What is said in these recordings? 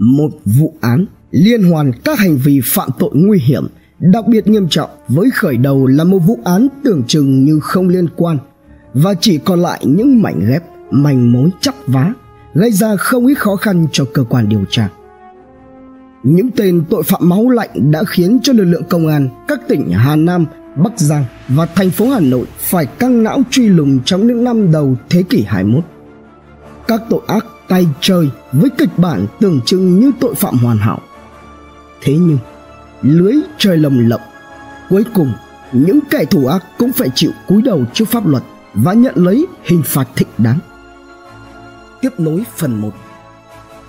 một vụ án liên hoàn các hành vi phạm tội nguy hiểm đặc biệt nghiêm trọng với khởi đầu là một vụ án tưởng chừng như không liên quan và chỉ còn lại những mảnh ghép manh mối chắp vá gây ra không ít khó khăn cho cơ quan điều tra những tên tội phạm máu lạnh đã khiến cho lực lượng công an các tỉnh Hà Nam, Bắc Giang và thành phố Hà Nội phải căng não truy lùng trong những năm đầu thế kỷ 21. Các tội ác tay chơi với kịch bản tưởng chừng như tội phạm hoàn hảo. Thế nhưng, lưới trời lồng lộng, cuối cùng những kẻ thủ ác cũng phải chịu cúi đầu trước pháp luật và nhận lấy hình phạt thích đáng. Tiếp nối phần 1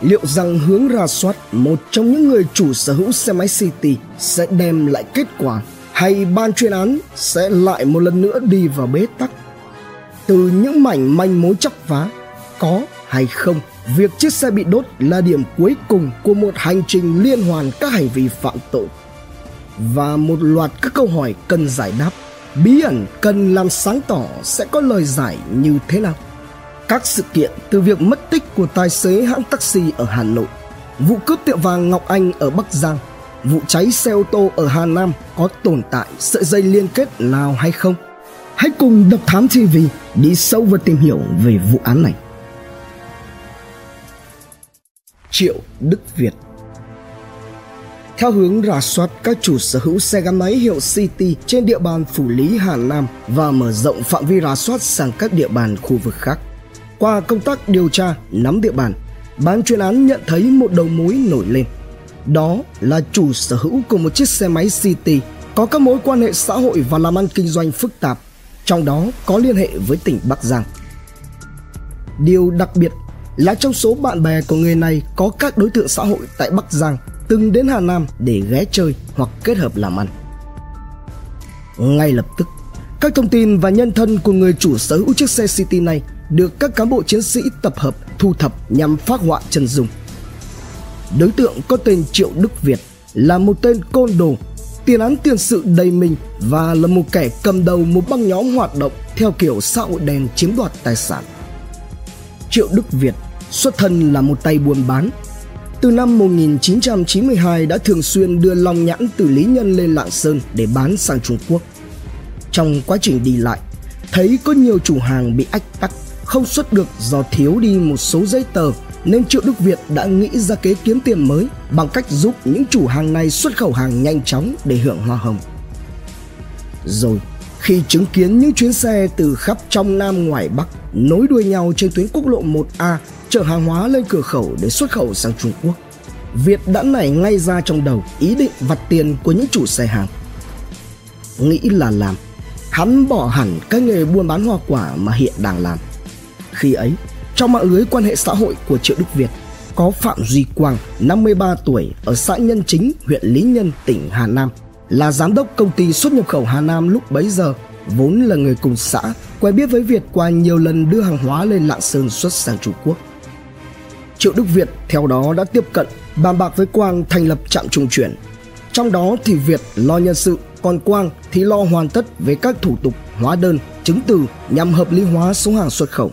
liệu rằng hướng ra soát một trong những người chủ sở hữu xe máy City sẽ đem lại kết quả hay ban chuyên án sẽ lại một lần nữa đi vào bế tắc từ những mảnh manh mối chắp vá có hay không việc chiếc xe bị đốt là điểm cuối cùng của một hành trình liên hoàn các hành vi phạm tội và một loạt các câu hỏi cần giải đáp bí ẩn cần làm sáng tỏ sẽ có lời giải như thế nào các sự kiện từ việc mất tích của tài xế hãng taxi ở Hà Nội, vụ cướp tiệm vàng Ngọc Anh ở Bắc Giang, vụ cháy xe ô tô ở Hà Nam có tồn tại sợi dây liên kết nào hay không? Hãy cùng Độc Thám TV đi sâu và tìm hiểu về vụ án này. Triệu Đức Việt theo hướng rà soát các chủ sở hữu xe gắn máy hiệu City trên địa bàn Phủ Lý Hà Nam và mở rộng phạm vi rà soát sang các địa bàn khu vực khác. Qua công tác điều tra, nắm địa bàn, ban chuyên án nhận thấy một đầu mối nổi lên. Đó là chủ sở hữu của một chiếc xe máy City có các mối quan hệ xã hội và làm ăn kinh doanh phức tạp, trong đó có liên hệ với tỉnh Bắc Giang. Điều đặc biệt là trong số bạn bè của người này có các đối tượng xã hội tại Bắc Giang từng đến Hà Nam để ghé chơi hoặc kết hợp làm ăn. Ngay lập tức, các thông tin và nhân thân của người chủ sở hữu chiếc xe City này được các cán bộ chiến sĩ tập hợp thu thập nhằm phát họa chân dung. Đối tượng có tên Triệu Đức Việt là một tên côn đồ, tiền án tiền sự đầy mình và là một kẻ cầm đầu một băng nhóm hoạt động theo kiểu xã hội đen chiếm đoạt tài sản. Triệu Đức Việt xuất thân là một tay buôn bán. Từ năm 1992 đã thường xuyên đưa long nhãn từ Lý Nhân lên Lạng Sơn để bán sang Trung Quốc. Trong quá trình đi lại, thấy có nhiều chủ hàng bị ách tắc không xuất được do thiếu đi một số giấy tờ nên Triệu Đức Việt đã nghĩ ra kế kiếm tiền mới bằng cách giúp những chủ hàng này xuất khẩu hàng nhanh chóng để hưởng hoa hồng. Rồi, khi chứng kiến những chuyến xe từ khắp trong Nam ngoài Bắc nối đuôi nhau trên tuyến quốc lộ 1A chở hàng hóa lên cửa khẩu để xuất khẩu sang Trung Quốc, Việt đã nảy ngay ra trong đầu ý định vặt tiền của những chủ xe hàng. Nghĩ là làm, hắn bỏ hẳn cái nghề buôn bán hoa quả mà hiện đang làm khi ấy, trong mạng lưới quan hệ xã hội của Triệu Đức Việt có Phạm Duy Quang, 53 tuổi, ở xã Nhân Chính, huyện Lý Nhân, tỉnh Hà Nam, là giám đốc công ty xuất nhập khẩu Hà Nam lúc bấy giờ, vốn là người cùng xã, quen biết với Việt qua nhiều lần đưa hàng hóa lên Lạng Sơn xuất sang Trung Quốc. Triệu Đức Việt theo đó đã tiếp cận, bàn bạc với Quang thành lập trạm trung chuyển. Trong đó thì Việt lo nhân sự, còn Quang thì lo hoàn tất về các thủ tục hóa đơn, chứng từ nhằm hợp lý hóa số hàng xuất khẩu.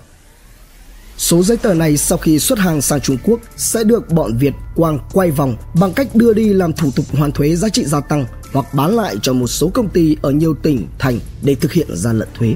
Số giấy tờ này sau khi xuất hàng sang Trung Quốc sẽ được bọn Việt Quang quay vòng bằng cách đưa đi làm thủ tục hoàn thuế giá trị gia tăng hoặc bán lại cho một số công ty ở nhiều tỉnh, thành để thực hiện gian lận thuế.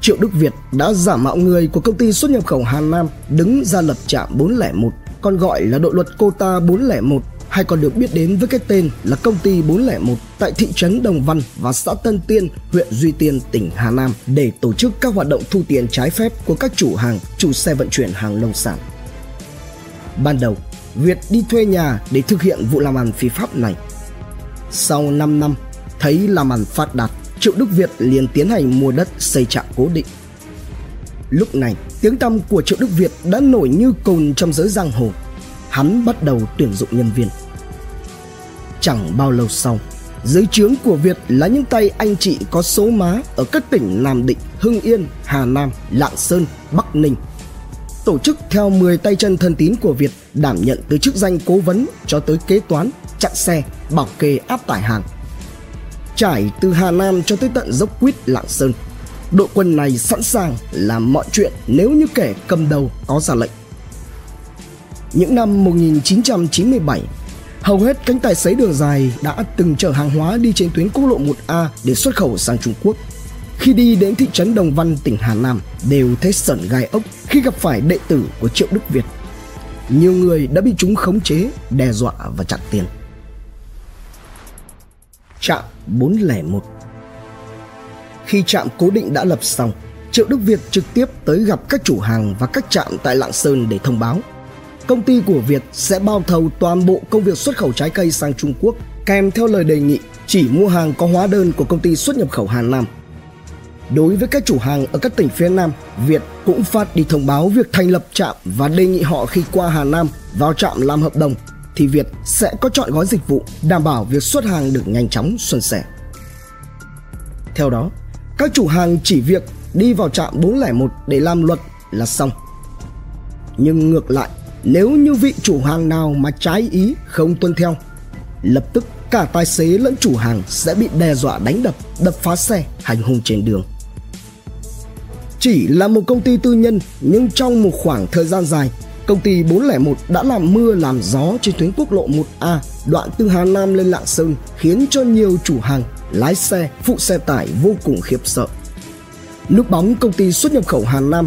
Triệu Đức Việt đã giả mạo người của công ty xuất nhập khẩu Hà Nam đứng ra lập trạm 401, còn gọi là đội luật Cota 401 hay còn được biết đến với cái tên là công ty 401 tại thị trấn Đồng Văn và xã Tân Tiên, huyện Duy Tiên, tỉnh Hà Nam để tổ chức các hoạt động thu tiền trái phép của các chủ hàng, chủ xe vận chuyển hàng nông sản. Ban đầu, Việt đi thuê nhà để thực hiện vụ làm ăn phi pháp này. Sau 5 năm, thấy làm ăn phát đạt, Triệu Đức Việt liền tiến hành mua đất xây trạm cố định. Lúc này, tiếng tăm của Triệu Đức Việt đã nổi như cồn trong giới giang hồ hắn bắt đầu tuyển dụng nhân viên. Chẳng bao lâu sau, dưới trướng của Việt là những tay anh chị có số má ở các tỉnh Nam Định, Hưng Yên, Hà Nam, Lạng Sơn, Bắc Ninh. Tổ chức theo 10 tay chân thân tín của Việt đảm nhận từ chức danh cố vấn cho tới kế toán, chặn xe, bảo kê áp tải hàng. Trải từ Hà Nam cho tới tận dốc quýt Lạng Sơn, đội quân này sẵn sàng làm mọi chuyện nếu như kẻ cầm đầu có ra lệnh những năm 1997, hầu hết cánh tài xế đường dài đã từng chở hàng hóa đi trên tuyến quốc lộ 1A để xuất khẩu sang Trung Quốc. Khi đi đến thị trấn Đồng Văn, tỉnh Hà Nam, đều thấy sởn gai ốc khi gặp phải đệ tử của Triệu Đức Việt. Nhiều người đã bị chúng khống chế, đe dọa và chặn tiền. Trạm 401 Khi trạm cố định đã lập xong, Triệu Đức Việt trực tiếp tới gặp các chủ hàng và các trạm tại Lạng Sơn để thông báo. Công ty của Việt sẽ bao thầu toàn bộ công việc xuất khẩu trái cây sang Trung Quốc kèm theo lời đề nghị chỉ mua hàng có hóa đơn của công ty xuất nhập khẩu Hà Nam. Đối với các chủ hàng ở các tỉnh phía Nam, Việt cũng phát đi thông báo việc thành lập trạm và đề nghị họ khi qua Hà Nam vào trạm làm hợp đồng thì Việt sẽ có chọn gói dịch vụ đảm bảo việc xuất hàng được nhanh chóng xuân sẻ. Theo đó, các chủ hàng chỉ việc đi vào trạm 401 để làm luật là xong. Nhưng ngược lại, nếu như vị chủ hàng nào mà trái ý không tuân theo, lập tức cả tài xế lẫn chủ hàng sẽ bị đe dọa đánh đập, đập phá xe, hành hung trên đường. Chỉ là một công ty tư nhân nhưng trong một khoảng thời gian dài, công ty 401 đã làm mưa làm gió trên tuyến quốc lộ 1A đoạn từ Hà Nam lên Lạng Sơn khiến cho nhiều chủ hàng, lái xe, phụ xe tải vô cùng khiếp sợ núp bóng công ty xuất nhập khẩu Hà Nam.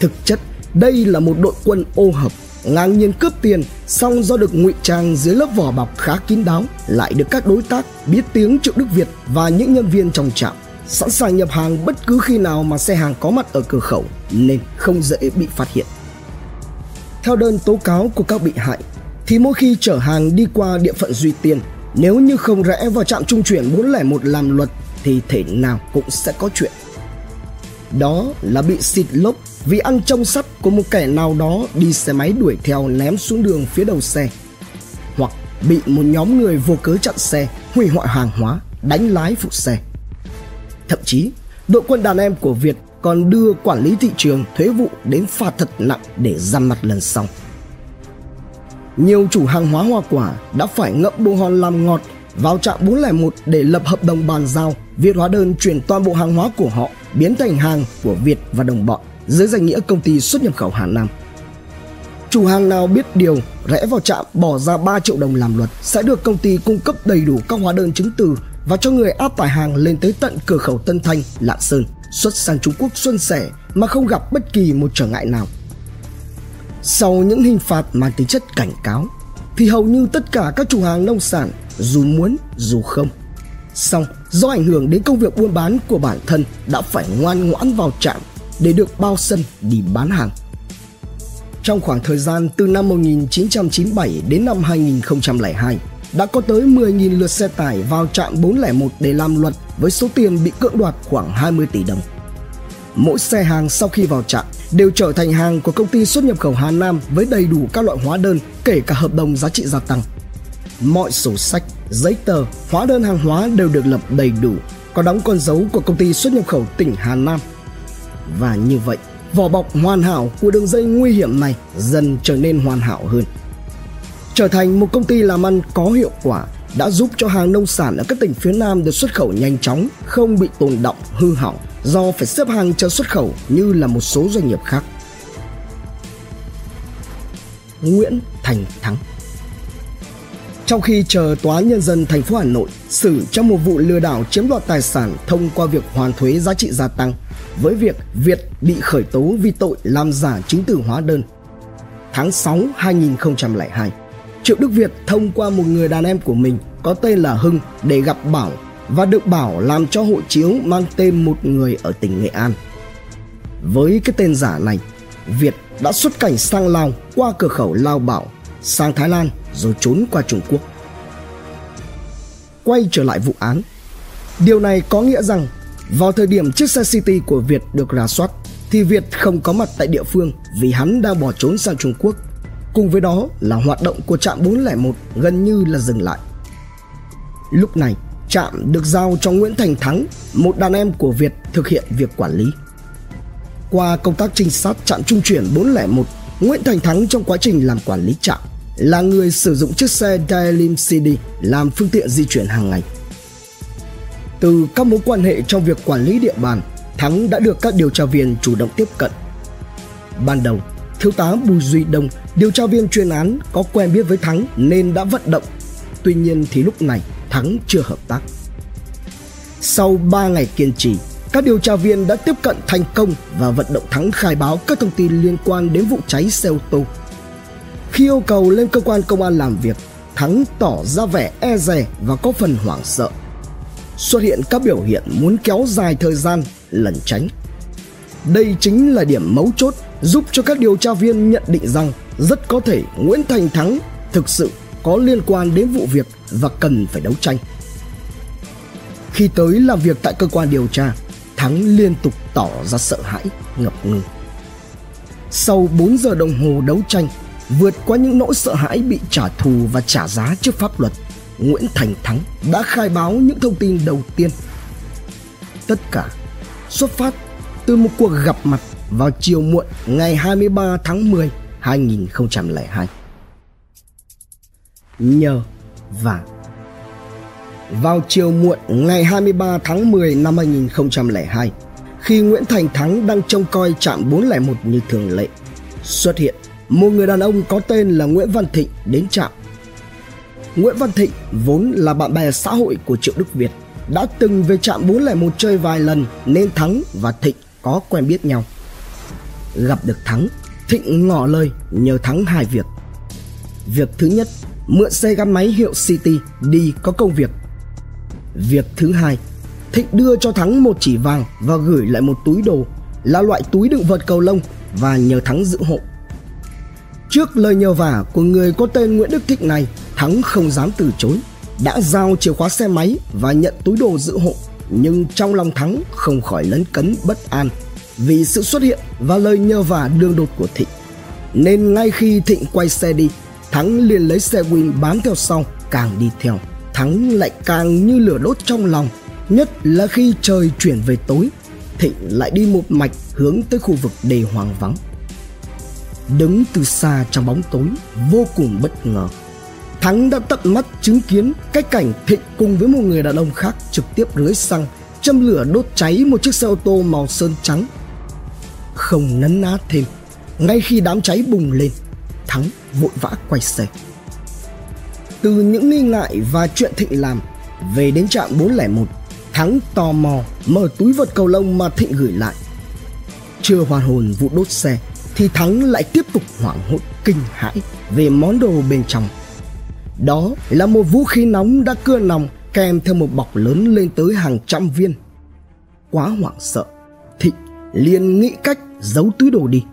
Thực chất, đây là một đội quân ô hợp ngang nhiên cướp tiền song do được ngụy trang dưới lớp vỏ bọc khá kín đáo lại được các đối tác biết tiếng triệu đức việt và những nhân viên trong trạm sẵn sàng nhập hàng bất cứ khi nào mà xe hàng có mặt ở cửa khẩu nên không dễ bị phát hiện theo đơn tố cáo của các bị hại, thì mỗi khi chở hàng đi qua địa phận duy tiên, nếu như không rẽ vào trạm trung chuyển 401 làm luật, thì thể nào cũng sẽ có chuyện. Đó là bị xịt lốp vì ăn trong sắt của một kẻ nào đó đi xe máy đuổi theo ném xuống đường phía đầu xe. Hoặc bị một nhóm người vô cớ chặn xe, hủy hoại hàng hóa, đánh lái phụ xe. Thậm chí, đội quân đàn em của việt còn đưa quản lý thị trường thuế vụ đến phạt thật nặng để gian mặt lần sau nhiều chủ hàng hóa hoa quả đã phải ngậm bồ hòn làm ngọt vào trạm 401 để lập hợp đồng bàn giao Việt hóa đơn chuyển toàn bộ hàng hóa của họ biến thành hàng của Việt và đồng bọn dưới danh nghĩa công ty xuất nhập khẩu Hà Nam. Chủ hàng nào biết điều rẽ vào trạm bỏ ra 3 triệu đồng làm luật sẽ được công ty cung cấp đầy đủ các hóa đơn chứng từ và cho người áp tải hàng lên tới tận cửa khẩu Tân Thanh, Lạng Sơn, xuất sang Trung Quốc xuân sẻ mà không gặp bất kỳ một trở ngại nào. Sau những hình phạt mang tính chất cảnh cáo, thì hầu như tất cả các chủ hàng nông sản dù muốn dù không. Xong, do ảnh hưởng đến công việc buôn bán của bản thân đã phải ngoan ngoãn vào trạm để được bao sân đi bán hàng. Trong khoảng thời gian từ năm 1997 đến năm 2002, đã có tới 10.000 lượt xe tải vào trạm 401 để làm luật với số tiền bị cưỡng đoạt khoảng 20 tỷ đồng. Mỗi xe hàng sau khi vào trạm đều trở thành hàng của công ty xuất nhập khẩu Hà Nam với đầy đủ các loại hóa đơn, kể cả hợp đồng giá trị gia tăng. Mọi sổ sách, giấy tờ, hóa đơn hàng hóa đều được lập đầy đủ, có đóng con dấu của công ty xuất nhập khẩu tỉnh Hà Nam. Và như vậy, vỏ bọc hoàn hảo của đường dây nguy hiểm này dần trở nên hoàn hảo hơn. Trở thành một công ty làm ăn có hiệu quả đã giúp cho hàng nông sản ở các tỉnh phía Nam được xuất khẩu nhanh chóng, không bị tồn động, hư hỏng do phải xếp hàng chờ xuất khẩu như là một số doanh nghiệp khác. Nguyễn Thành Thắng trong khi chờ tòa nhân dân thành phố Hà Nội xử trong một vụ lừa đảo chiếm đoạt tài sản thông qua việc hoàn thuế giá trị gia tăng với việc Việt bị khởi tố vì tội làm giả chứng từ hóa đơn. Tháng 6 2002, Triệu Đức Việt thông qua một người đàn em của mình có tên là Hưng để gặp Bảo và được Bảo làm cho hộ chiếu mang tên một người ở tỉnh Nghệ An. Với cái tên giả này, Việt đã xuất cảnh sang Lào qua cửa khẩu Lao Bảo sang Thái Lan rồi trốn qua Trung Quốc. Quay trở lại vụ án, điều này có nghĩa rằng vào thời điểm chiếc xe City của Việt được rà soát thì Việt không có mặt tại địa phương vì hắn đang bỏ trốn sang Trung Quốc. Cùng với đó là hoạt động của trạm 401 gần như là dừng lại. Lúc này, trạm được giao cho Nguyễn Thành Thắng, một đàn em của Việt thực hiện việc quản lý. Qua công tác trinh sát trạm trung chuyển 401, Nguyễn Thành Thắng trong quá trình làm quản lý trạm là người sử dụng chiếc xe Dailin CD làm phương tiện di chuyển hàng ngày. Từ các mối quan hệ trong việc quản lý địa bàn, Thắng đã được các điều tra viên chủ động tiếp cận. Ban đầu, Thiếu tá Bùi Duy Đông Điều tra viên chuyên án có quen biết với Thắng nên đã vận động. Tuy nhiên thì lúc này Thắng chưa hợp tác. Sau 3 ngày kiên trì, các điều tra viên đã tiếp cận thành công và vận động Thắng khai báo các thông tin liên quan đến vụ cháy xe ô tô. Khi yêu cầu lên cơ quan công an làm việc, Thắng tỏ ra vẻ e dè và có phần hoảng sợ. Xuất hiện các biểu hiện muốn kéo dài thời gian, lẩn tránh. Đây chính là điểm mấu chốt giúp cho các điều tra viên nhận định rằng rất có thể Nguyễn Thành Thắng thực sự có liên quan đến vụ việc và cần phải đấu tranh. Khi tới làm việc tại cơ quan điều tra, Thắng liên tục tỏ ra sợ hãi, ngập ngừng. Sau 4 giờ đồng hồ đấu tranh, vượt qua những nỗi sợ hãi bị trả thù và trả giá trước pháp luật, Nguyễn Thành Thắng đã khai báo những thông tin đầu tiên. Tất cả xuất phát từ một cuộc gặp mặt vào chiều muộn ngày 23 tháng 10 2002. Nhờ và vào chiều muộn ngày 23 tháng 10 năm 2002, khi Nguyễn Thành Thắng đang trông coi trạm 401 như thường lệ, xuất hiện một người đàn ông có tên là Nguyễn Văn Thịnh đến trạm. Nguyễn Văn Thịnh vốn là bạn bè xã hội của Triệu Đức Việt, đã từng về trạm 401 chơi vài lần nên Thắng và Thịnh có quen biết nhau. Gặp được Thắng, Thịnh ngỏ lời nhờ Thắng hai việc. Việc thứ nhất, mượn xe gắn máy hiệu City đi có công việc Việc thứ hai, Thịnh đưa cho Thắng một chỉ vàng và gửi lại một túi đồ là loại túi đựng vật cầu lông và nhờ Thắng giữ hộ. Trước lời nhờ vả của người có tên Nguyễn Đức Thịnh này, Thắng không dám từ chối, đã giao chìa khóa xe máy và nhận túi đồ giữ hộ. Nhưng trong lòng Thắng không khỏi lấn cấn bất an vì sự xuất hiện và lời nhờ vả đường đột của Thịnh. Nên ngay khi Thịnh quay xe đi, Thắng liền lấy xe Win bám theo sau càng đi theo. Thắng lại càng như lửa đốt trong lòng Nhất là khi trời chuyển về tối Thịnh lại đi một mạch hướng tới khu vực đề hoang vắng Đứng từ xa trong bóng tối Vô cùng bất ngờ Thắng đã tận mắt chứng kiến cái cảnh Thịnh cùng với một người đàn ông khác trực tiếp rưới xăng châm lửa đốt cháy một chiếc xe ô tô màu sơn trắng không nấn ná thêm. Ngay khi đám cháy bùng lên, Thắng vội vã quay xe. Từ những nghi ngại và chuyện Thịnh làm, Về đến trạm 401 Thắng tò mò mở túi vật cầu lông mà Thịnh gửi lại. Chưa hoàn hồn vụ đốt xe, Thì Thắng lại tiếp tục hoảng hốt, kinh hãi Về món đồ bên trong. Đó là một vũ khí nóng đã cưa nòng, Kèm theo một bọc lớn lên tới hàng trăm viên. Quá hoảng sợ, Thịnh liền nghĩ cách giấu túi đồ đi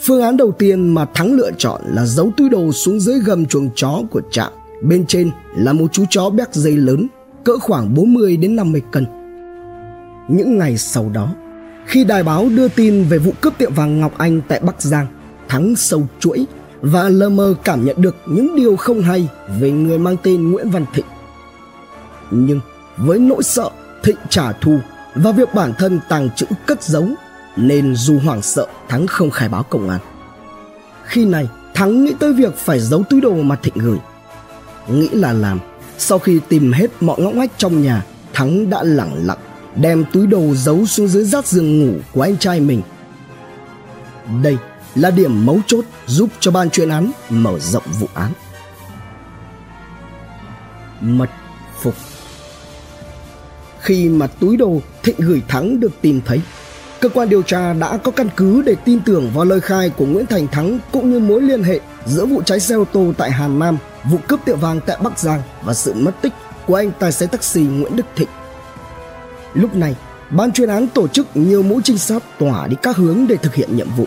Phương án đầu tiên mà Thắng lựa chọn là giấu túi đồ xuống dưới gầm chuồng chó của trạm. Bên trên là một chú chó béc dây lớn, cỡ khoảng 40 đến 50 cân. Những ngày sau đó, khi đài báo đưa tin về vụ cướp tiệm vàng Ngọc Anh tại Bắc Giang, Thắng sâu chuỗi và lờ mờ cảm nhận được những điều không hay về người mang tên Nguyễn Văn Thịnh. Nhưng với nỗi sợ Thịnh trả thù và việc bản thân tàng trữ cất giấu nên dù hoảng sợ Thắng không khai báo công an. Khi này Thắng nghĩ tới việc phải giấu túi đồ mà Thịnh gửi. Nghĩ là làm, sau khi tìm hết mọi ngõ ngách trong nhà, Thắng đã lẳng lặng đem túi đồ giấu xuống dưới rát giường ngủ của anh trai mình. Đây là điểm mấu chốt giúp cho ban chuyên án mở rộng vụ án. Mật phục Khi mà túi đồ Thịnh gửi Thắng được tìm thấy cơ quan điều tra đã có căn cứ để tin tưởng vào lời khai của Nguyễn Thành Thắng cũng như mối liên hệ giữa vụ cháy xe ô tô tại Hà Nam, vụ cướp tiệm vàng tại Bắc Giang và sự mất tích của anh tài xế taxi Nguyễn Đức Thịnh. Lúc này, ban chuyên án tổ chức nhiều mũi trinh sát tỏa đi các hướng để thực hiện nhiệm vụ.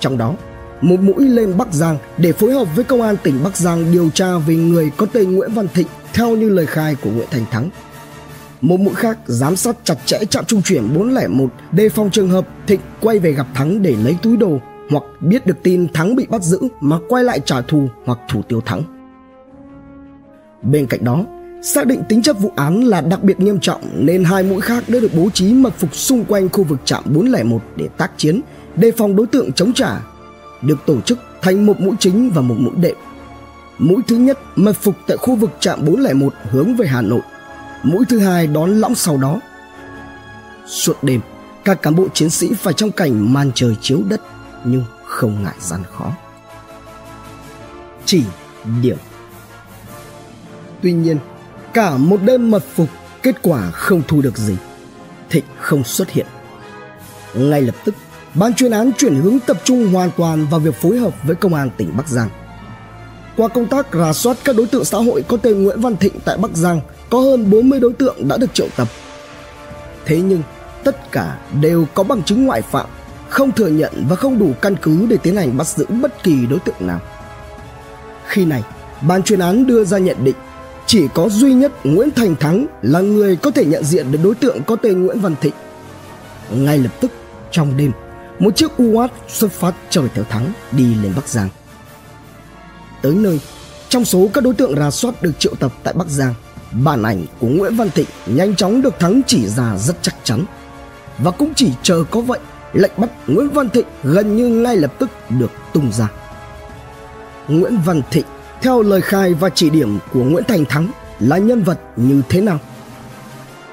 Trong đó, một mũi lên Bắc Giang để phối hợp với công an tỉnh Bắc Giang điều tra về người có tên Nguyễn Văn Thịnh theo như lời khai của Nguyễn Thành Thắng một mũi khác giám sát chặt chẽ trạm trung chuyển 401 đề phòng trường hợp Thịnh quay về gặp Thắng để lấy túi đồ hoặc biết được tin Thắng bị bắt giữ mà quay lại trả thù hoặc thủ tiêu Thắng. Bên cạnh đó, xác định tính chất vụ án là đặc biệt nghiêm trọng nên hai mũi khác đã được bố trí mật phục xung quanh khu vực trạm 401 để tác chiến, đề phòng đối tượng chống trả, được tổ chức thành một mũi chính và một mũi đệm. Mũi thứ nhất mật phục tại khu vực trạm 401 hướng về Hà Nội mũi thứ hai đón lõng sau đó. Suốt đêm, các cán bộ chiến sĩ phải trong cảnh màn trời chiếu đất nhưng không ngại gian khó. Chỉ điểm Tuy nhiên, cả một đêm mật phục, kết quả không thu được gì. Thịnh không xuất hiện. Ngay lập tức, ban chuyên án chuyển hướng tập trung hoàn toàn vào việc phối hợp với công an tỉnh Bắc Giang. Qua công tác rà soát các đối tượng xã hội có tên Nguyễn Văn Thịnh tại Bắc Giang, có hơn 40 đối tượng đã được triệu tập. Thế nhưng, tất cả đều có bằng chứng ngoại phạm, không thừa nhận và không đủ căn cứ để tiến hành bắt giữ bất kỳ đối tượng nào. Khi này, ban chuyên án đưa ra nhận định chỉ có duy nhất Nguyễn Thành Thắng là người có thể nhận diện được đối tượng có tên Nguyễn Văn Thịnh. Ngay lập tức, trong đêm, một chiếc UAT xuất phát chở theo Thắng đi lên Bắc Giang. Tới nơi, trong số các đối tượng rà soát được triệu tập tại Bắc Giang, bản ảnh của Nguyễn Văn Thịnh nhanh chóng được Thắng chỉ ra rất chắc chắn. Và cũng chỉ chờ có vậy, lệnh bắt Nguyễn Văn Thịnh gần như ngay lập tức được tung ra. Nguyễn Văn Thịnh theo lời khai và chỉ điểm của Nguyễn Thành Thắng là nhân vật như thế nào?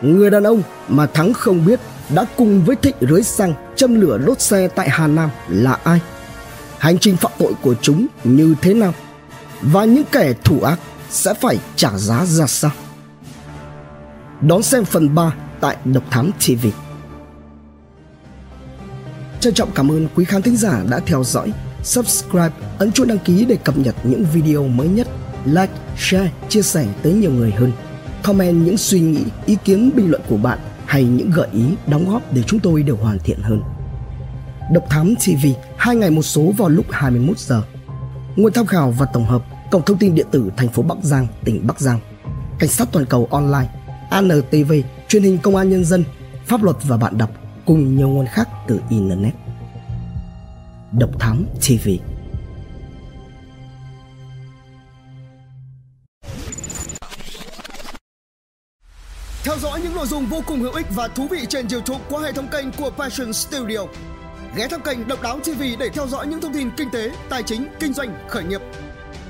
Người đàn ông mà Thắng không biết đã cùng với Thịnh rưới xăng châm lửa đốt xe tại Hà Nam là ai? Hành trình phạm tội của chúng như thế nào? Và những kẻ thủ ác sẽ phải trả giá ra sao? Đón xem phần 3 tại Độc Thám TV. Trân trọng cảm ơn quý khán thính giả đã theo dõi subscribe, ấn chuông đăng ký để cập nhật những video mới nhất, like, share, chia sẻ tới nhiều người hơn. Comment những suy nghĩ, ý kiến, bình luận của bạn hay những gợi ý, đóng góp để chúng tôi đều hoàn thiện hơn. Độc Thám TV, hai ngày một số vào lúc 21 giờ. Nguồn tham khảo và tổng hợp Cổng thông tin điện tử thành phố Bắc Giang, tỉnh Bắc Giang. Cảnh sát toàn cầu online, ANTV, truyền hình công an nhân dân, pháp luật và bạn đọc cùng nhiều nguồn khác từ internet. Độc Thám TV. Theo dõi những nội dung vô cùng hữu ích và thú vị trên YouTube qua hệ thống kênh của Passion Studio. Ghé thăm kênh Độc Đáo TV để theo dõi những thông tin kinh tế, tài chính, kinh doanh, khởi nghiệp.